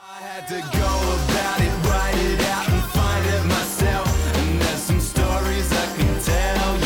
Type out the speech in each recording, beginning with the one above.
I had to go about it, write it out, and find it myself. And there's some stories I can tell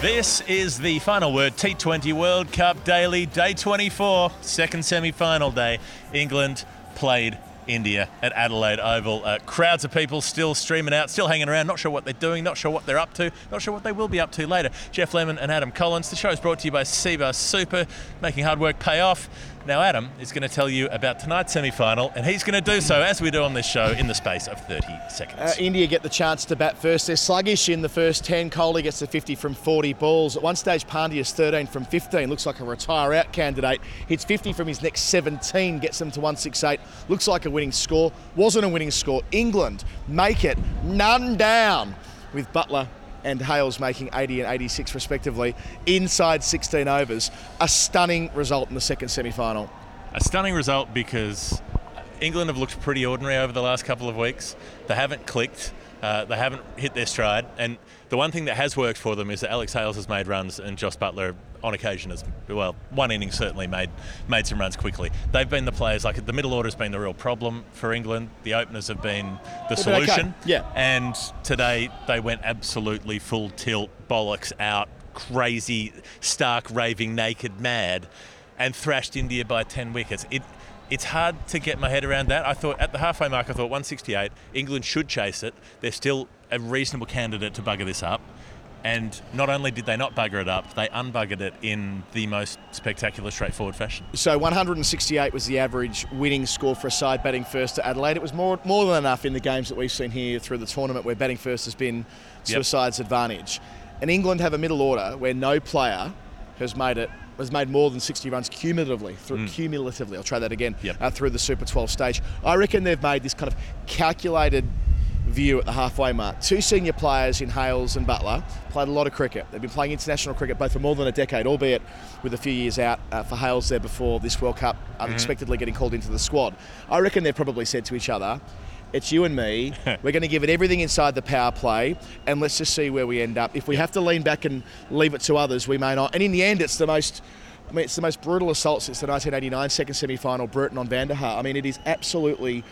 you. This is the final word T20 World Cup Daily, day 24, second semi final day. England played India at Adelaide Oval. Uh, crowds of people still streaming out, still hanging around, not sure what they're doing, not sure what they're up to, not sure what they will be up to later. Geoff Lemon and Adam Collins. The show is brought to you by CBUS Super, making hard work pay off. Now, Adam is going to tell you about tonight's semi final, and he's going to do so, as we do on this show, in the space of 30 seconds. Uh, India get the chance to bat first. They're sluggish in the first 10. Kohli gets the 50 from 40 balls. At one stage, Pandya's 13 from 15. Looks like a retire out candidate. Hits 50 from his next 17, gets them to 168. Looks like a winning score. Wasn't a winning score. England make it none down with Buttler and Hales making 80 and 86 respectively inside 16 overs. A stunning result in the second semi final. A stunning result because England have looked pretty ordinary over the last couple of weeks. They haven't clicked. Uh, they haven't hit their stride. And the one thing that has worked for them is that Alex Hales has made runs and Jos Buttler, on occasion, has, well, one inning certainly made made some runs quickly. They've been the players, like the middle order has been the real problem for England. The openers have been the They've been okay, solution. yeah. And today they went absolutely full tilt, bollocks out, crazy, stark, raving, naked, mad, and thrashed India by 10 wickets. It, it's hard to get my head around that. I thought at the halfway mark, I thought 168, England should chase it. They're still a reasonable candidate to bugger this up. And not only did they not bugger it up, they unbuggered it in the most spectacular, straightforward fashion. So 168 was the average winning score for a side batting first to Adelaide. It was more more than enough in the games that we've seen here through the tournament where batting first has been to Yep. a side's advantage. And England have a middle order where no player has made it has made more than 60 runs cumulatively through cumulatively. I'll try that again Yep. uh, through the Super 12 stage. I reckon they've made this kind of calculated view at the halfway mark. Two senior players in Hales and Buttler played a lot of cricket. They've been playing international cricket both for more than a decade, albeit with a few years out uh, for Hales there before this World Cup, unexpectedly getting called into the squad. I reckon they've probably said to each other, it's you and me. We're going to give it everything inside the power play, and let's just see where we end up. If we have to lean back and leave it to others, we may not. And in the end, it's the most. I mean, it's the most brutal assault since the 1989 second semi-final, Burton on Vanderhaar. I mean, it is absolutely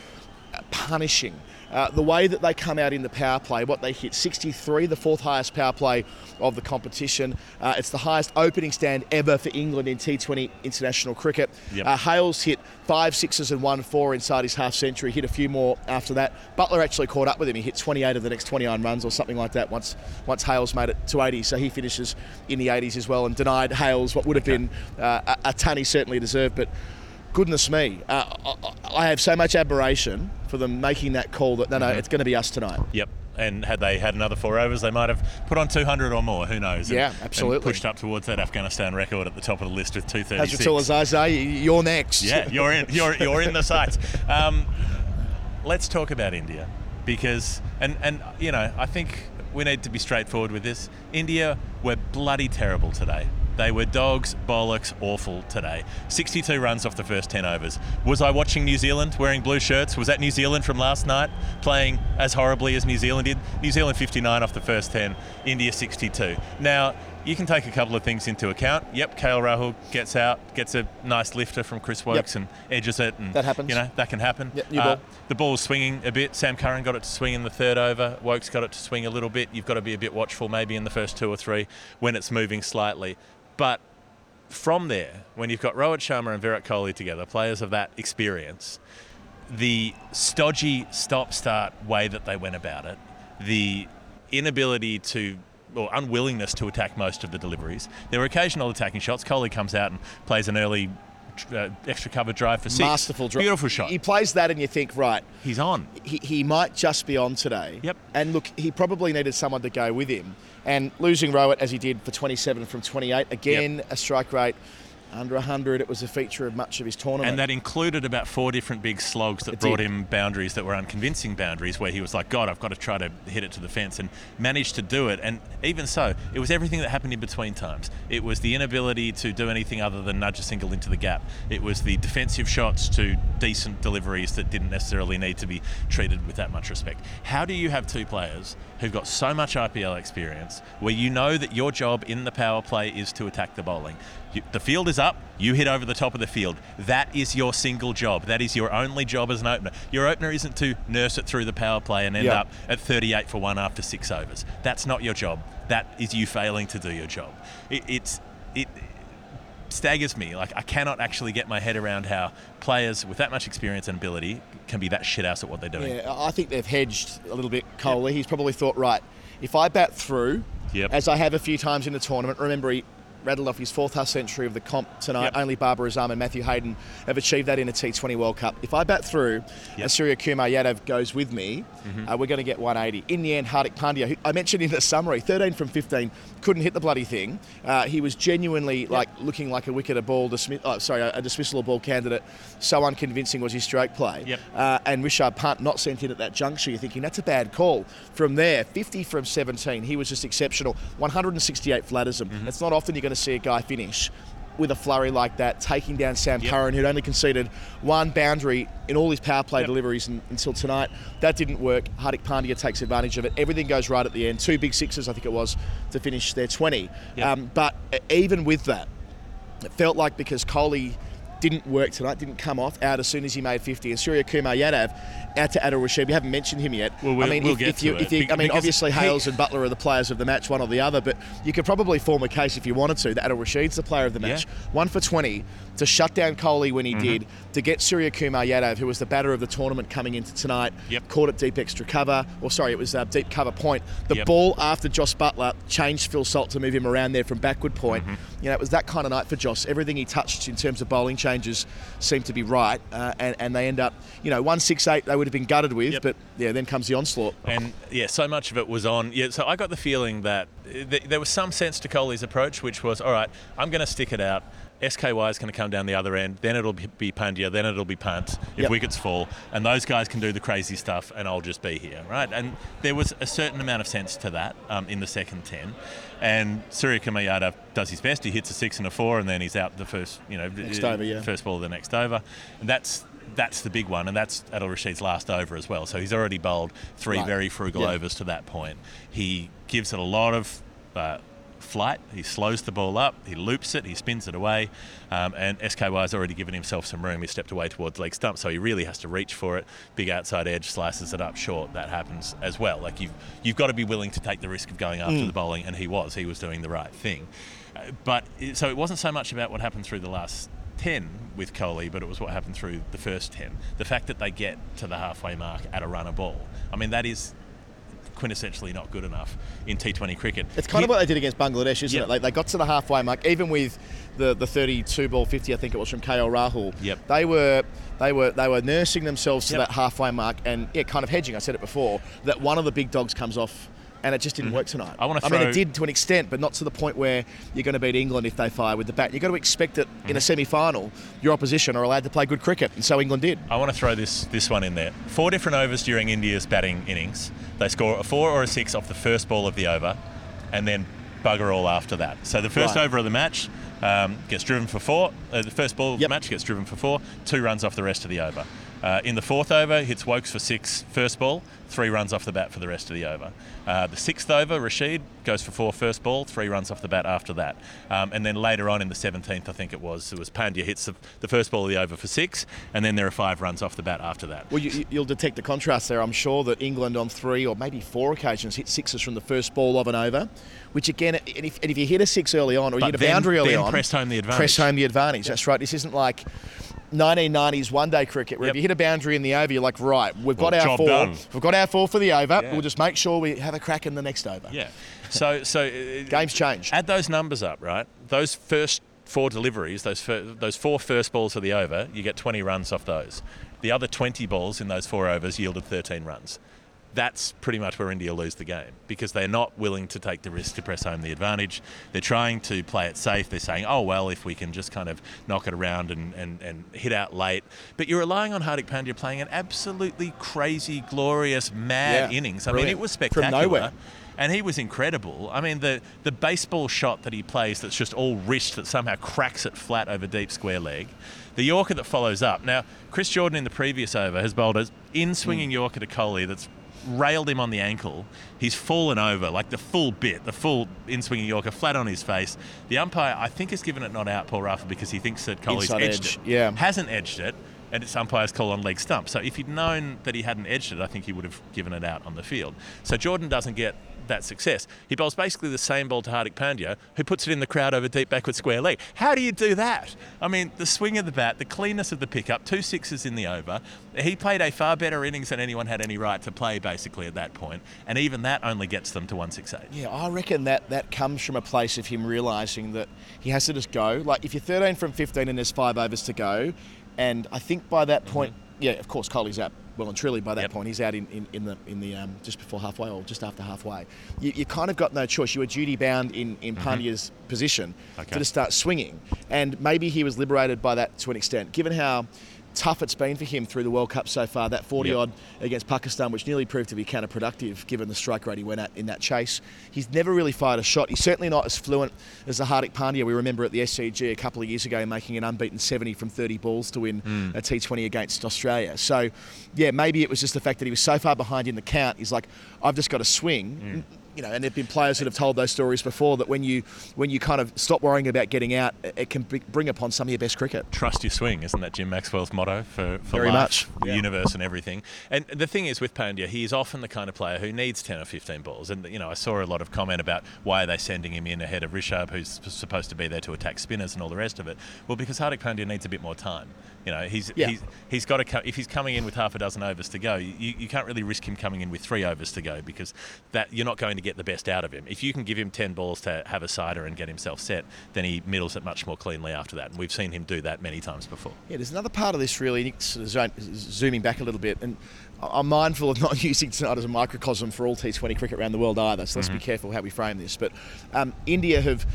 punishing. Uh, the way that they come out in the power play, what they hit 63, the fourth highest power play of the competition. Uh, it's the highest opening stand ever for England in T20 international cricket. Yep. Uh, Hales hit five sixes and one four inside his half century, hit a few more after that. Buttler actually caught up with him. He hit 28 of the next 29 runs or something like that once once Hales made it to 80. So he finishes in the 80s as well and denied Hales what would have been uh, a, a ton he certainly deserved. But goodness me, uh, I, I have so much admiration for them making that call that no, no, Mm-hmm. it's going to be us tonight. Yep. And had they had another four overs, they might have put on 200 or more. Who knows? Yeah, and absolutely. pushed up towards that Afghanistan record at the top of the list with 236. Hazratullah Zazai, you're next. Yeah, you're in. You're you're in the sights. Um, let's talk about India because and and you know I think we need to be straightforward with this. India were bloody terrible today. They were dogs, bollocks, awful today. 62 runs off the first 10 overs. Was I watching New Zealand wearing blue shirts? Was that New Zealand from last night playing as horribly as New Zealand did? New Zealand 59 off the first 10, India 62. Now, you can take a couple of things into account. Yep, KL Rahul gets out, gets a nice lifter from Chris Woakes and edges it. And, That happens. You know, that can happen. Yep, Uh, ball. the ball's swinging a bit. Sam Curran got it to swing in the third over. Woakes got it to swing a little bit. You've got to be a bit watchful maybe in the first two or three when it's moving slightly. But from there, when you've got Rohit Sharma and Virat Kohli together, players of that experience, the stodgy stop-start way that they went about it, the inability to or unwillingness to attack most of the deliveries. There were occasional attacking shots. Kohli comes out and plays an early uh, extra cover drive for six. Masterful drive. Beautiful shot. He plays that, and you think, right, He's on. he, he might just be on today. Yep. And look, he probably needed someone to go with him. And losing Rohit as he did for 27 from 28, again, a strike rate Under 100, it was a feature of much of his tournament. And that included about four different big slogs that It brought did. him boundaries that were unconvincing boundaries, where he was like, God, I've got to try to hit it to the fence, and managed to do it. And even so, it was everything that happened in between times. It was the inability to do anything other than nudge a single into the gap. It was the defensive shots to decent deliveries that didn't necessarily need to be treated with that much respect. How do you have two players who've got so much IPL experience where you know that your job in the power play is to attack the bowling? You, the field is up, you hit over the top of the field. That is your single job. That is your only job as an opener. Your opener isn't to nurse it through the power play and end Yeah. up at 38 for one after six overs. That's not your job. That is you failing to do your job. It, it's it staggers me. Like I cannot actually get my head around how players with that much experience and ability can be that shit house at what they're doing. Yeah, I think they've hedged a little bit, Kohli. He's probably thought, right, if I bat through, Yep. as I have a few times in the tournament, remember he rattled off his fourth half century of the comp tonight. Yep. Only Babar Azam and Matthew Hayden have achieved that in a T20 World Cup. If I bat through Yep. and Surya Kumar Yadav goes with me, Mm-hmm. uh, we're going to get 180. In the end, Hardik Pandya, who I mentioned in the summary, 13 from 15, couldn't hit the bloody thing. Uh, he was genuinely like looking like a wicket a ball, dismiss- oh, sorry, a, a dismissal ball candidate. So unconvincing was his stroke play. Yep. Uh, and Rishabh Pant not sent in at that juncture. You're thinking that's a bad call. From there, 50 from 17, he was just exceptional. 168 flatters him. It's not often you're going to see a guy finish with a flurry like that, taking down Sam Yep. Curran, who'd only conceded one boundary in all his power play Yep. deliveries un- until tonight. That didn't work. Hardik Pandya takes advantage of it. Everything goes right at the end. Two big sixes, I think it was, to finish their 20. Yep. Um, but even with that, it felt like because Kohli didn't work tonight, didn't come off out as soon as he made 50, and Surya Kumar Yadav out to Adil Rashid. We haven't mentioned him yet. Well, we'll- I mean, we'll if, get if you, to if you, I mean, obviously he- Hales and Buttler are the players of the match, one or the other, but you could probably form a case if you wanted to that Adil Rashid's the player of the match. Yeah. One for 20 to shut down Kohli when he Mm-hmm. did, to get Surya Kumar Yadav, who was the batter of the tournament coming into tonight, Yep. caught it deep extra cover, or sorry, it was uh, deep cover point. The Yep. ball after Jos Buttler changed Phil Salt to move him around there from backward point. Mm-hmm. You know, it was that kind of night for Joss. Everything he touched in terms of bowling changes seemed to be right, uh, and, and they end up, you know, 168 they would have been gutted with, Yep. but yeah, then comes the onslaught. And yeah, so much of it was on. Yeah, so I got the feeling that th- there was some sense to Kohli's approach, which was, all right, I'm going to stick it out. SKY is going to come down the other end. Then it'll be- Pandya. Then it'll be Pant if Yep. wickets fall, and those guys can do the crazy stuff, and I'll just be here, right? And there was a certain amount of sense to that um, in the second ten. And Surya Kumar Yadav does his best. He hits a six and a four, and then he's out the first, you know, Next over, yeah. first ball of the next over. And that's that's the big one, and that's Adil Rashid's last over as well. So he's already bowled three Right. very frugal overs to that point. He gives it a lot of uh, flight. He slows the ball up. He loops it. He spins it away. Um, and SKY has already given himself some room. He stepped away towards leg stump, so he really has to reach for it. Big outside edge slices it up short. That happens as well. Like you've you've got to be willing to take the risk of going Mm. after the bowling, and he was. He was doing the right thing. Uh, but it, so it wasn't so much about what happened through the last. 10 with Kohli, but it was what happened through the first 10. The fact that they get to the halfway mark at a runner ball. I mean, that is quintessentially not good enough in T20 cricket. It's kind of what they did against Bangladesh, isn't Yep. it? Like they got to the halfway mark, even with the, the 32 ball 50, I think it was from KL Rahul. Yep. They were they were they were nursing themselves to Yep. that halfway mark, and yeah, kind of hedging. I said it before that one of the big dogs comes off. And it just didn't work tonight. Mm-hmm. I wanna I mean, it did to an extent, but not to the point where you're going to beat England if they fire with the bat. You've got to expect that in Mm-hmm. a semi-final, your opposition are allowed to play good cricket, and so England did. I want to throw this this one in there. Four different overs during India's batting innings. They score a four or a six off the first ball of the over, and then bugger all after that. So the first Right. over of the match um, gets driven for four. Uh, the first ball of the match gets driven for four. Two runs off the rest of the over. Uh, in the fourth over, hits Woakes for six first ball, three runs off the bat for the rest of the over. Uh, the sixth over, Rashid goes for four first ball, three runs off the bat after that. Um, and then later on in the 17th, I think it was, it was Pandya hits the, the first ball of the over for six, and then there are five runs off the bat after that. Well, you, you'll detect the contrast there. I'm sure that England on three or maybe four occasions hit sixes from the first ball of an over, which again, and if, and if you hit a six early on or you But hit a then- boundary early then on, pressed home the advantage. Press home the advantage. That's right. This isn't like 1990s one-day cricket where Yep. if you hit a boundary in the over, you're like, right, we've got Well, our four. done. We've got our four for the over. Yeah. We'll just make sure we have a crack in the next over. Yeah. So so uh, Game's changed. Add those numbers up, right? Those first four deliveries, those fir- those four first balls of the over, you get 20 runs off those. The other 20 balls in those four overs yielded 13 runs. That's pretty much where India lose the game because they're not willing to take the risk to press home the advantage. They're trying to play it safe. They're saying, oh, well, if we can just kind of knock it around and, and, and hit out late. But you're relying on Hardik Pandya playing an absolutely crazy, glorious, mad Yeah, innings. I mean, it was spectacular. From nowhere. And he was incredible. I mean, the, the baseball shot that he plays that's just all wrist that somehow cracks it flat over deep square leg. The Yorker that follows up. Now, Chris Jordan in the previous over has bowled an in swinging hmm. Yorker to Kohli that's railed him on the ankle. He's fallen over, like the full bit, the full in swinging Yorker, flat on his face. The umpire, I think, has given it not out, Paul Reiffel, because he thinks that Kohli's Inside edged edge, it. yeah. Hasn't edged it. And it's umpire's call on leg stump. So if he'd known that he hadn't edged it, I think he would have given it out on the field. So Jordan doesn't get that success. He bowls basically the same ball to Hardik Pandya, who puts it in the crowd over deep backward square leg. How do you do that? I mean, the swing of the bat, the cleanness of the pickup, two sixes in the over. He played a far better innings than anyone had any right to play, basically, at that point. And even that only gets them to 168. Yeah, I reckon that that comes from a place of him realising that he has to just go. Like if you're 13 from 15 and there's five overs to go, and I think by that point, yeah, of course, Kohli's out well and truly by that Mm-hmm. Yep. point. He's out in, in, in the in the um, just before halfway or just after halfway. You, you kind of got no choice. You were duty bound in in Pandya's position Mm-hmm. Okay. to just start swinging, and maybe he was liberated by that to an extent, given how. Tough it's been for him through the World Cup so far. That 40 Yep. odd against Pakistan, which nearly proved to be counterproductive given the strike rate he went at in that chase. He's never really fired a shot. He's certainly not as fluent as the Hardik Pandya we remember at the SCG a couple of years ago, making an unbeaten 70 from 30 balls to win Hmm. a T20 against Australia. So, yeah, maybe it was just the fact that he was so far behind in the count. He's like, I've just got to swing. Hmm. You know, and there've been players that have told those stories before that when you when you kind of stop worrying about getting out, it can bring upon some of your best cricket. trust your swing, isn't that Jim Maxwell's motto for, for Very life, much, the yeah. universe, and everything? And the thing is with Pandya, he is often the kind of player who needs 10 or 15 balls. And, you know, I saw a lot of comment about why are they sending him in ahead of Rishabh, who's supposed to be there to attack spinners and all the rest of it. Well, because Hardik Pandya needs a bit more time. You know, he's, Yeah. he's, he's got to, co- if he's coming in with half a dozen overs to go, you, you can't really risk him coming in with three overs to go because that you're not going to get the best out of him. If you can give him 10 balls to have a cider and get himself set, then he middles it much more cleanly after that. And we've seen him do that many times before. Yeah, there's another part of this really, Nick, sort of zooming back a little bit, and I'm mindful of not using tonight as a microcosm for all T20 cricket around the world either, so let's be careful how we frame this. But um, India have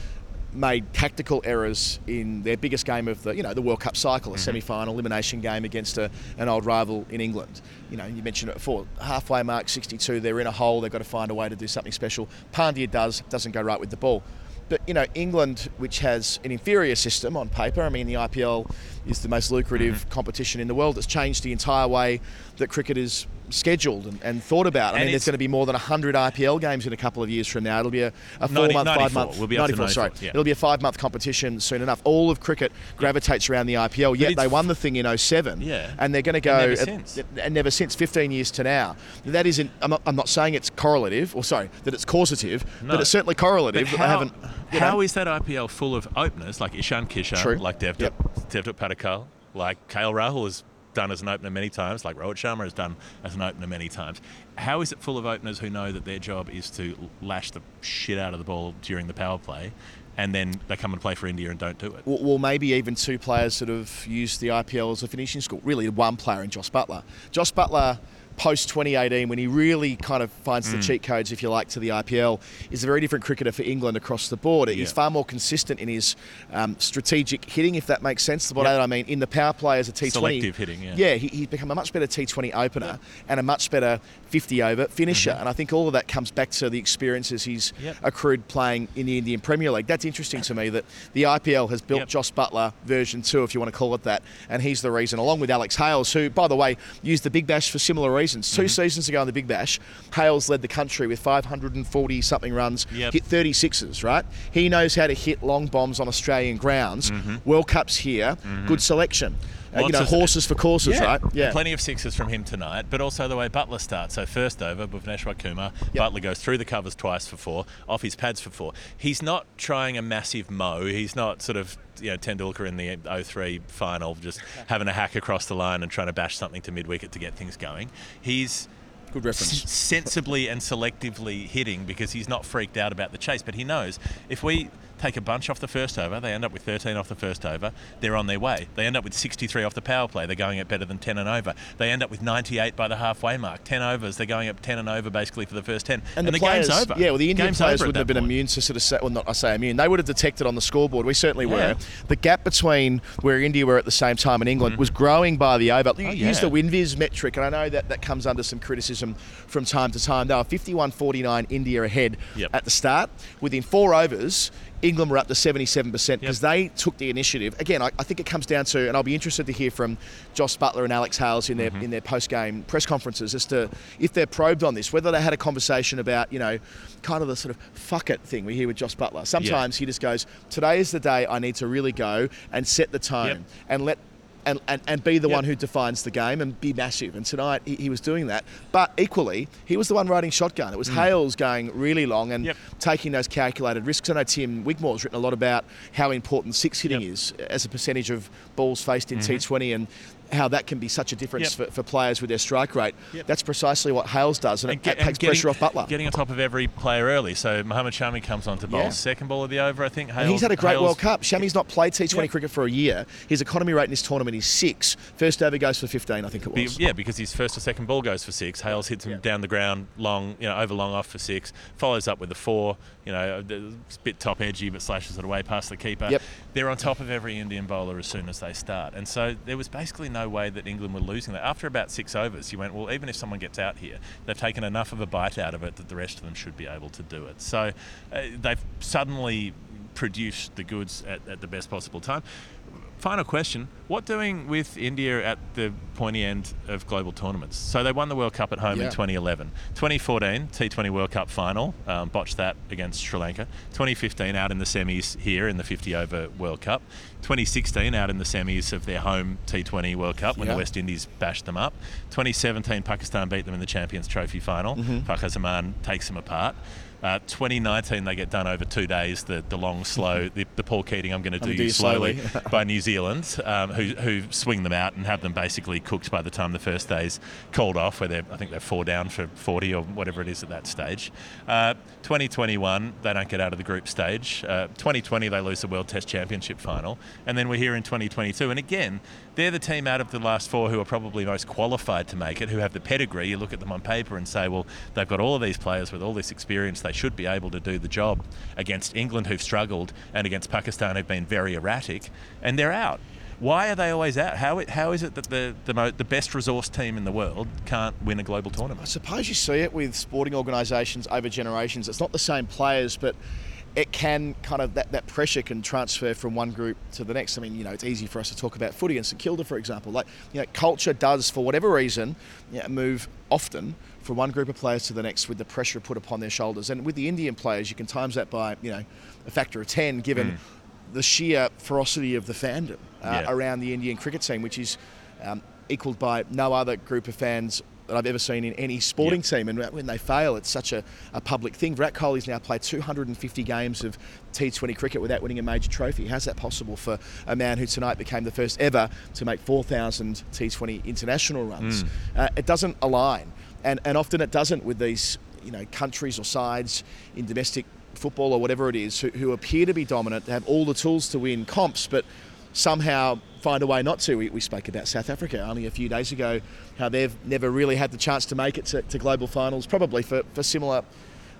made tactical errors in their biggest game of the, you know, the World Cup cycle, a semi-final elimination game against a, an old rival in England. You know, you mentioned it before, halfway mark, 62, they're in a hole, they've got to find a way to do something special. Pandya does, doesn't go right with the ball. But you know, England, which has an inferior system on paper, I mean, the IPL is the most lucrative Mm-hmm. competition in the world. It's changed the entire way that cricket is scheduled and, and thought about. I And mean, there's going to be more than 100 IPL games in a couple of years from now. It'll be a, a four 90 month, 94. five month, We'll be up to 94, sorry. yeah. It'll be a five month competition soon enough. All of cricket gravitates around the IPL. Yet they won the thing in 07. Yeah. And they're going to go And never at- since. and never since 15 years to now. That isn't. I'm not, I'm not saying it's correlative, or sorry, that it's causative, No. but it's certainly correlative. But haven't. how is that IPL full of openers like Ishan Kishan, True. like Devdutt, Yep. Devdutt like KL Rahul has done as an opener many times, like Rohit Sharma has done as an opener many times. How is it full of openers who know that their job is to lash the shit out of the ball during the power play, and then they come and play for India and don't do it? Well, maybe even two players that have used the IPL as a finishing school. Really, one player in Josh Buttler. Josh Buttler, post 2018, when he really kind of finds Hmm. the cheat codes, if you like, to the IPL, is a very different cricketer for England across the board. He's far more consistent in his um, strategic hitting, if that makes sense. By Yep. that I mean in the power play as a T20. Selective hitting, yeah. Yeah, he, he's become a much better T20 opener and a much better 50 over finisher. And I think all of that comes back to the experiences he's Mm-hmm. Yep. accrued playing in the Indian Premier League. That's interesting to me that the IPL has built. Josh Buttler version 2, if you want to call it that. And he's the reason, along with Alex Hales, who, by the way, used the Big Bash for similar reasons. Mm-hmm. 2 seasons ago in the Big Bash, Hales led the country with 540 something runs, Yep. hit 36s, right? He knows how to hit long bombs on Australian grounds. World Cup's here, good selection. Uh, you. Lots know, of- horses for courses, right? Yeah. Plenty of sixes from him tonight, but also the way Buttler starts. So first over, Bhuvneshwar Kumar, Yep. Buttler goes through the covers twice for four, off his pads for four. He's not trying a massive mo. He's not sort of you know Tendulkar in the 03 final, just having a hack across the line and trying to bash something to mid wicket to get things going. He's Good reference. s- sensibly and selectively hitting because he's not freaked out about the chase. But he knows if we take a bunch off the first over. They end up with 13 off the first over. They're on their way. They end up with 63 off the power play. They're going at better than 10 and over. They end up with 98 by the halfway mark. 10 overs. They're going up 10 and over basically for the first 10. And, the, the players, game's over. yeah, well, the Indian Game's players wouldn't have been point. immune to sort of, say, well, not I say immune. They would have detected on the scoreboard. We certainly were. The gap between where India were at the same time and England mm-hmm. was growing by the over. You. Oh, yeah. Use the WinViz metric, and I know that that comes under some criticism from time to time. They were 51-49 India ahead Yep. at the start. Within four overs, England were up to 77% because they took the initiative. Again, I, I think it comes down to, and I'll be interested to hear from Josh Buttler and Alex Hales in their Mm-hmm. in their post-game press conferences as to if they're probed on this, whether they had a conversation about, you know, kind of the sort of fuck it thing we hear with Josh Buttler. Sometimes he just goes, today is the day I need to really go and set the tone Yep. and let and, and, and be the Yep. one who defines the game and be massive. And tonight he, he was doing that. But equally, he was the one riding shotgun. It was Hales going really long and Mm. Yep. taking those calculated risks. I know Tim Wigmore's written a lot about how important six hitting Yep. is as a percentage of balls faced in T20 and how that can be such a difference Yep. for, for players with their strike rate. Yep. That's precisely what Hales does, and, And it, get- takes and pressure off Buttler. Getting on top of every player early. So Mohamed Shami comes on to bowl Yeah. second ball of the over, I think. And he's had a great Hales- World Cup. Shami's not played T20 Yep. cricket for a year. His economy rate in this tournament is six. First over goes for 15, I think it Be- was. yeah, because his first or second ball goes for six. Hales hits him down the ground, long, you know, over long off for six. Follows up with a four. You know, uh, it's a bit top edgy, but slashes it away past the keeper. Yep. They're on top of every Indian bowler as soon as they start, and so there was basically no way that England were losing that. After about six overs, you went, well, even if someone gets out here, they've taken enough of a bite out of it that the rest of them should be able to do it. So uh, they've suddenly produced the goods at, at the best possible time. Final question: What doing with India at the pointy end of global tournaments? So they won the World Cup at home Yeah. in 2011, 2014 T20 World Cup final, um, botched that against Sri Lanka. 2015 out in the semis here in the 50 over World Cup. 2016 out in the semis of their home T20 World Cup when Yeah. the West Indies bashed them up. 2017 Pakistan beat them in the Champions Trophy final. Mm-hmm. Zaman takes them apart. Uh, 2019, they get done over two days. The the long, slow, the, the Paul Keating, I'm going to do, do you slowly, slowly. by New Zealand, um, who, who swing them out and have them basically cooked by the time the first day's called off, where they're, I think they're four down for 40 or whatever it is at that stage. Uh, 2021, they don't get out of the group stage. Uh, 2020, they lose the World Test Championship final. And then we're here in 2022. And again, they're the team out of the last four who are probably most qualified to make it, who have the pedigree. You look at them on paper and say, well, they've got all of these players with all this experience. They should be able to do the job against England, who've struggled, and against Pakistan, who've been very erratic, and they're out. Why are they always out? How, it, how is it that the, the, mo- the best resource team in the world can't win a global tournament? I suppose you see it with sporting organisations over generations. It's not the same players, but it can kind of that, that pressure can transfer from one group to the next. I mean, you know, it's easy for us to talk about footy and St Kilda, for example. Like, you know, culture does, for whatever reason, you know, move often from one group of players to the next with the pressure put upon their shoulders. And with the Indian players, you can times that by, you know, a factor of 10, given the sheer ferocity of the fandom uh, Yeah. around the Indian cricket team, which is um, equalled by no other group of fans that I've ever seen in any sporting Yep. team. And when they fail, it's such a, a public thing. Virat Kohli's now played 250 games of T20 cricket without winning a major trophy. How's that possible for a man who tonight became the first ever to make 4,000 T20 international runs? Uh, it doesn't align, and and often it doesn't with these you know countries or sides in domestic football or whatever it is who, who appear to be dominant, have all the tools to win comps, but somehow find a way not to. We, we spoke about South Africa only a few days ago, how they've never really had the chance to make it to, to global finals, probably for, for similar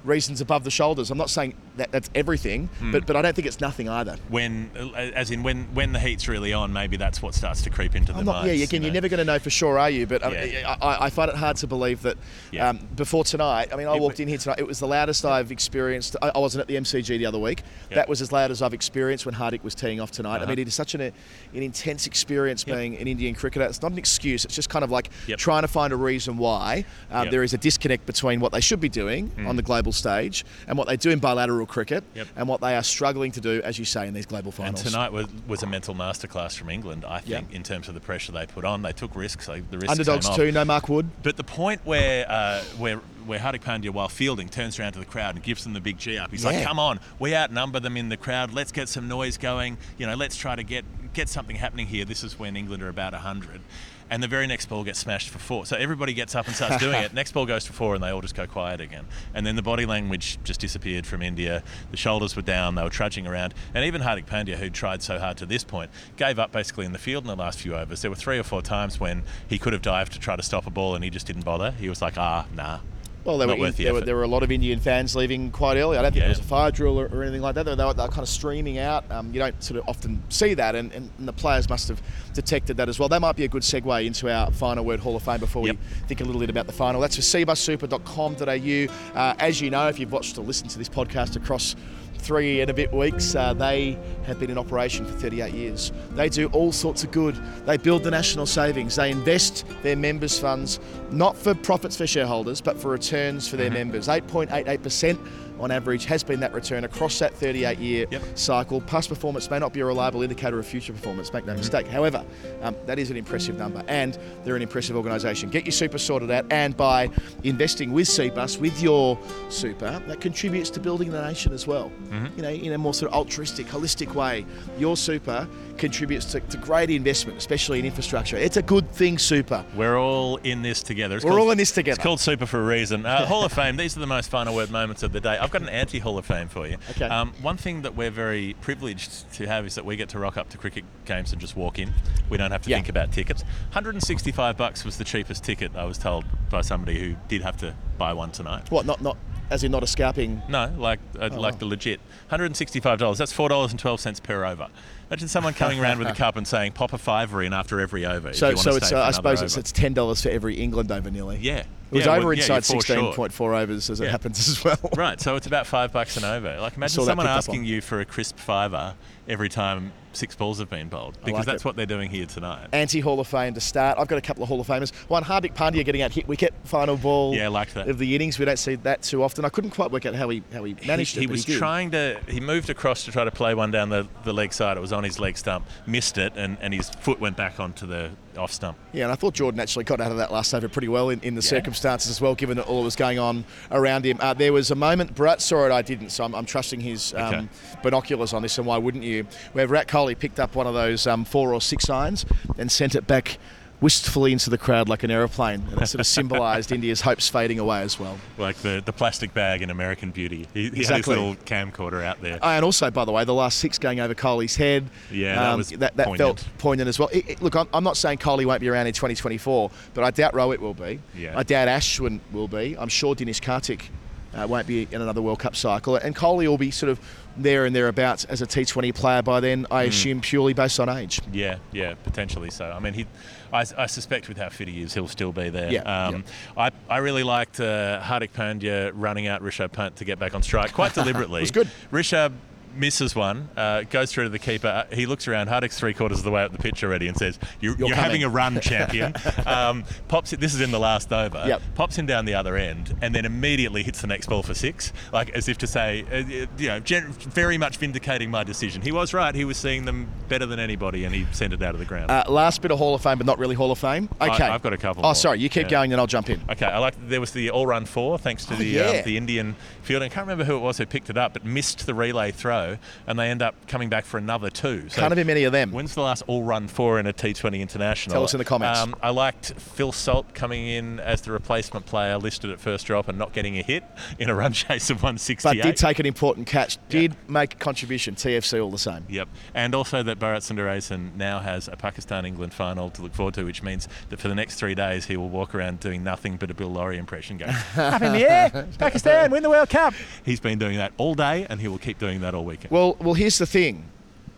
reasons above the shoulders. I'm not saying that that's everything, but but I don't think it's nothing either. When, as in when, when the heat's really on, maybe that's what starts to creep into the minds. yeah, again, you you're know. never going to know for sure, are you? But um, Yeah. I, I find it hard to believe that Yeah. um, before tonight, I mean, I It walked wa- in here tonight, it was the loudest I've experienced. I, I wasn't at the MCG the other week. Yep. That was as loud as I've experienced when Hardik was teeing off tonight. I Uh-huh. mean, it is such an, an intense experience Yep. being an Indian cricketer. It's not an excuse, it's just kind of like Yep. trying to find a reason why um, there is a disconnect between what they should be doing on the global stage and what they do in bilateral cricket Yep. and what they are struggling to do, as you say, in these global finals. And tonight was, was a mental masterclass from England, I think, Yeah. in terms of the pressure they put on. They took risks. The risks Underdogs too, no Mark Wood. But the point where uh, where where Hardik Pandya, while fielding, turns around to the crowd and gives them the big G up. He's Yeah. like, "Come on, we outnumber them in the crowd. Let's get some noise going. You know, let's try to get get something happening here. This is when England are about 100. And the very next ball gets smashed for four. So everybody gets up and starts doing it. Next ball goes for four, and they all just go quiet again. And then the body language just disappeared from India. The shoulders were down. They were trudging around. And even Hardik Pandya, who'd tried so hard to this point, gave up basically in the field in the last few overs. There were three or four times when he could have dived to try to stop a ball, and he just didn't bother. He was like, ah, nah. Well, there were, the there, were, there were a lot of Indian fans leaving quite early. I don't think Yeah. there was a fire drill or, or anything like that. They were, they were, they were kind of streaming out. Um, you don't sort of often see that, and, and, and the players must have detected that as well. That might be a good segue into our final word Hall of Fame before Yep. we think a little bit about the final. That's for cbussuper.com.au. Uh, as you know, if you've watched or listened to this podcast across three and a bit weeks. Uh, they have been in operation for 38 years. They do all sorts of good. They build the national savings. They invest their members' funds not for profits for shareholders, but for returns for their members. 8.88% on average has been that return across that 38 year Yep. cycle. Past performance may not be a reliable indicator of future performance, make no mistake. However, um, that is an impressive number and they're an impressive organisation. Get your super sorted out and by investing with CBUS, with your super, that contributes to building the nation as well. You know, in a more sort of altruistic, holistic way. Your super contributes to, to great investment, especially in infrastructure. It's a good thing, super. We're all in this together. It's We're called- all in this together. It's called Super for a reason. Uh, Hall of Fame. These are the most final word moments of the day. I've got an anti Hall of Fame for you. Okay. Um, one thing that we're very privileged to have is that we get to rock up to cricket games and just walk in. We don't have to Yeah. think about tickets. 165 bucks was the cheapest ticket. I was told by somebody who did have to buy one tonight. What, not, not, as in not a scalping No, like uh, Oh, like wow. the legit. $165. That's $4.12 per over. Imagine someone coming around with a cup and saying, pop a fiver in after every over. So, so it's uh, I suppose it's, over." it's ten dollars for every England over nearly. Yeah. It was Yeah, over well, inside you're four sixteen short. point four overs as it happens as well. Right, so it's about five bucks an over. Like imagine someone asking you for a crisp fiver every time six balls have been bowled, because like that's it. what they're doing here tonight. Anti Hall of Fame to start. I've got a couple of Hall of Famers. One, Hardik Pandya getting out hit wicket, final ball Yeah, I liked that. of the innings. We don't see that too often. I couldn't quite work out how he how he managed he, it. he was did. trying to. He moved across to try to play one down the, the leg side. It was on his leg stump, missed it, and, and his foot went back onto the off stump. Yeah, and I thought Jordan actually got out of that last over pretty well in, in the Yeah. circumstances as well, given that all that was going on around him. Uh, there was a moment, Bharat saw it, I didn't, so I'm, I'm trusting his um, Okay. binoculars on this, and why wouldn't you? Where Rat Kohli picked up one of those um, four or six irons and sent it back wistfully into the crowd like an aeroplane, and it sort of symbolised India's hopes fading away as well. Like the, the plastic bag in American Beauty. He, he had his little camcorder out there. Uh, and also, by the way, the last six going over Kohli's head. Yeah, that um, was that, that poignant. felt poignant as well. It- it- look, I'm, I'm not saying Kohli won't be around in 2024, but I doubt Rohit will be. Yeah. I doubt Ashwin will be. I'm sure Dinesh Karthik uh, won't be in another World Cup cycle, and Kohli will be sort of there and thereabouts as a T20 player by then. I assume purely based on age. Yeah, yeah, potentially so. I mean, he, I, I suspect with how fit he is, he'll still be there. Yeah, Um, I, I really liked uh, Hardik Pandya running out Rishabh Pant to get back on strike quite deliberately. It was good. Rishabh misses one, uh, goes through to the keeper. Uh, He looks around. Hardik's three quarters of the way up the pitch already and says, "You're, You're you're having a run, champion." um, pops it. This is in the last over. Yep. Pops him down the other end, and then immediately hits the next ball for six, like as if to say, uh, uh, you know, gen- very much vindicating my decision. He was right. He was seeing them better than anybody, and he sent it out of the ground. Uh, last bit of Hall of Fame, but not really Hall of Fame. I- Okay. I've got a couple Oh, more. sorry. You keep Yeah. going, then I'll jump in. Okay, I like there was the all run four thanks to Oh, the yeah. um, the Indian field. I can't remember who it was who picked it up, but missed the relay throw, and they end up coming back for another two. So Can't have been many of them. When's the last all run four in a T20 international? Tell us in the comments. Um, I liked Phil Salt coming in as the replacement player, listed at first drop and not getting a hit in a run chase of But did take an important catch. Did make a contribution. TFC all the same. Yep, and also that Bharat Sundaresan now has a Pakistan-England final to look forward to, which means that for the next three days he will walk around doing nothing but a Bill Lawry impression, going up in the air, Pakistan win the World Cup. He's been doing that all day, and he will keep doing that all weekend. Well, well, here's the thing,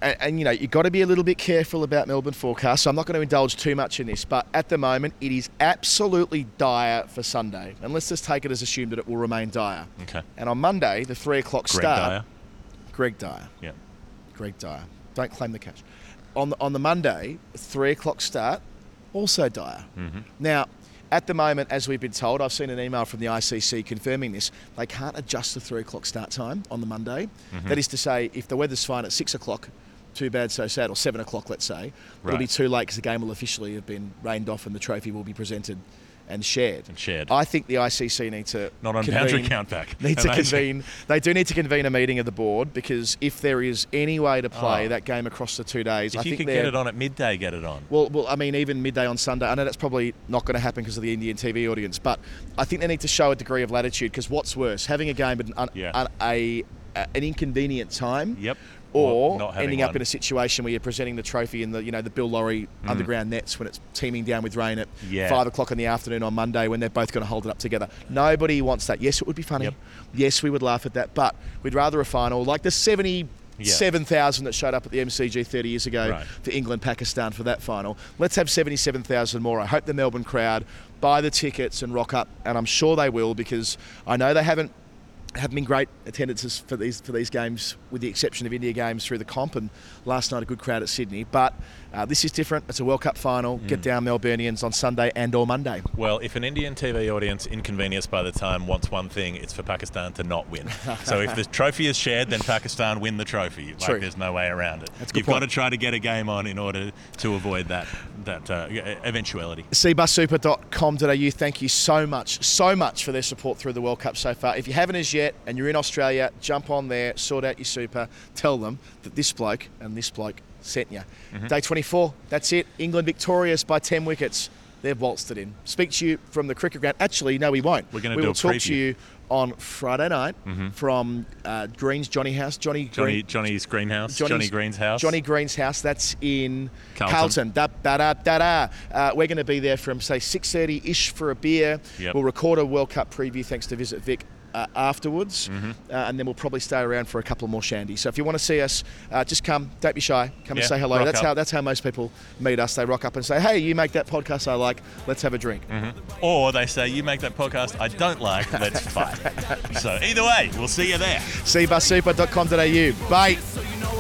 and, and you know you've got to be a little bit careful about Melbourne forecast. So I'm not going to indulge too much in this, but at the moment it is absolutely dire for Sunday, and let's just take it as assumed that it will remain dire. okay, And on Monday, the three o'clock Greg start. Dyer. Greg Dyer. Yeah. Greg Dyer. Don't claim the cash. On the, on the Monday, three o'clock start, also dire. Mm-hmm. Now, at the moment, as we've been told, I've seen an email from the ICC confirming this. They can't adjust the three o'clock start time on the Monday. Mm-hmm. That is to say, if the weather's fine at six o'clock, too bad, so sad, or seven o'clock, let's say, it'll be too late because the game will officially have been rained off and the trophy will be presented and shared. And shared. I think the ICC need to Not on convene, boundary countback. Need to convene. They do need to convene a meeting of the board because if there is any way to play Oh. that game across the two days, I If you think could they're- get it on at midday, get it on. well, well, I mean, even midday on Sunday. I know that's probably not going to happen because of the Indian TV audience, but I think they need to show a degree of latitude. Because what's worse, having a game at an, Yeah. un- a, a an inconvenient time, Yep. Or Or not having ending up one. in a situation where you're presenting the trophy in the you know the Bill Lawry underground nets when it's teeming down with rain at Mm. Yeah. five o'clock in the afternoon on Monday when they're both going to hold it up together. Nobody wants that. Yes, it would be funny. Yep. Yes, we would laugh at that, but we'd rather a final like the seventy. Seven thousand that showed up at the MCG 30 years ago Right. for England Pakistan for that final. Let's have 77,000 more. I hope the Melbourne crowd buy the tickets and rock up, and I'm sure they will because I know they haven't haven't been great attendances for these for these games, with the exception of India games through the comp. And last night a good crowd at Sydney, but uh, this is different. It's a World Cup final. Mm. Get down Melburnians on Sunday and or Monday. Well, if an Indian TV audience inconvenienced by the time wants one thing, it's for Pakistan to not win. so if the trophy is shared, then Pakistan win the trophy. Like True. there's no way around it. That's a good You've got to try to get a game on in order to avoid that that uh, eventuality. cbussuper.com.au. Thank you so much, so much for their support through the World Cup so far. If you haven't as yet and you're in Australia, jump on there, sort out your super, tell them that this bloke and this bloke sent you. Mm-hmm. Day 24, that's it. England victorious by 10 wickets. They've waltzed it in. Speak to you from the cricket ground. Actually, no, we won't. We're gonna we do will a talk preview. To you on Friday night from uh, Green's Johnny House. Johnny Johnny Green, Johnny's greenhouse. Johnny's- Johnny Green's house. Johnny Green's house. That's in Carlton. Carlton. Da, da, da, da, da. Uh, we're going to be there from say 6:30 ish for a beer. Yep. We'll record a World Cup preview thanks to Visit Vic. Uh, afterwards, Mm-hmm. uh, and then we'll probably stay around for a couple more shandies. So if you want to see us, uh, just come. Don't be shy. Come Yeah, and say hello. That's up. how that's how most people meet us. They rock up and say, "Hey, you make that podcast I like. Let's have a drink." Or they say you make that podcast I don't like. Let's fight. so either way, we'll see you there. cbussuper.com.au. Bye. So you know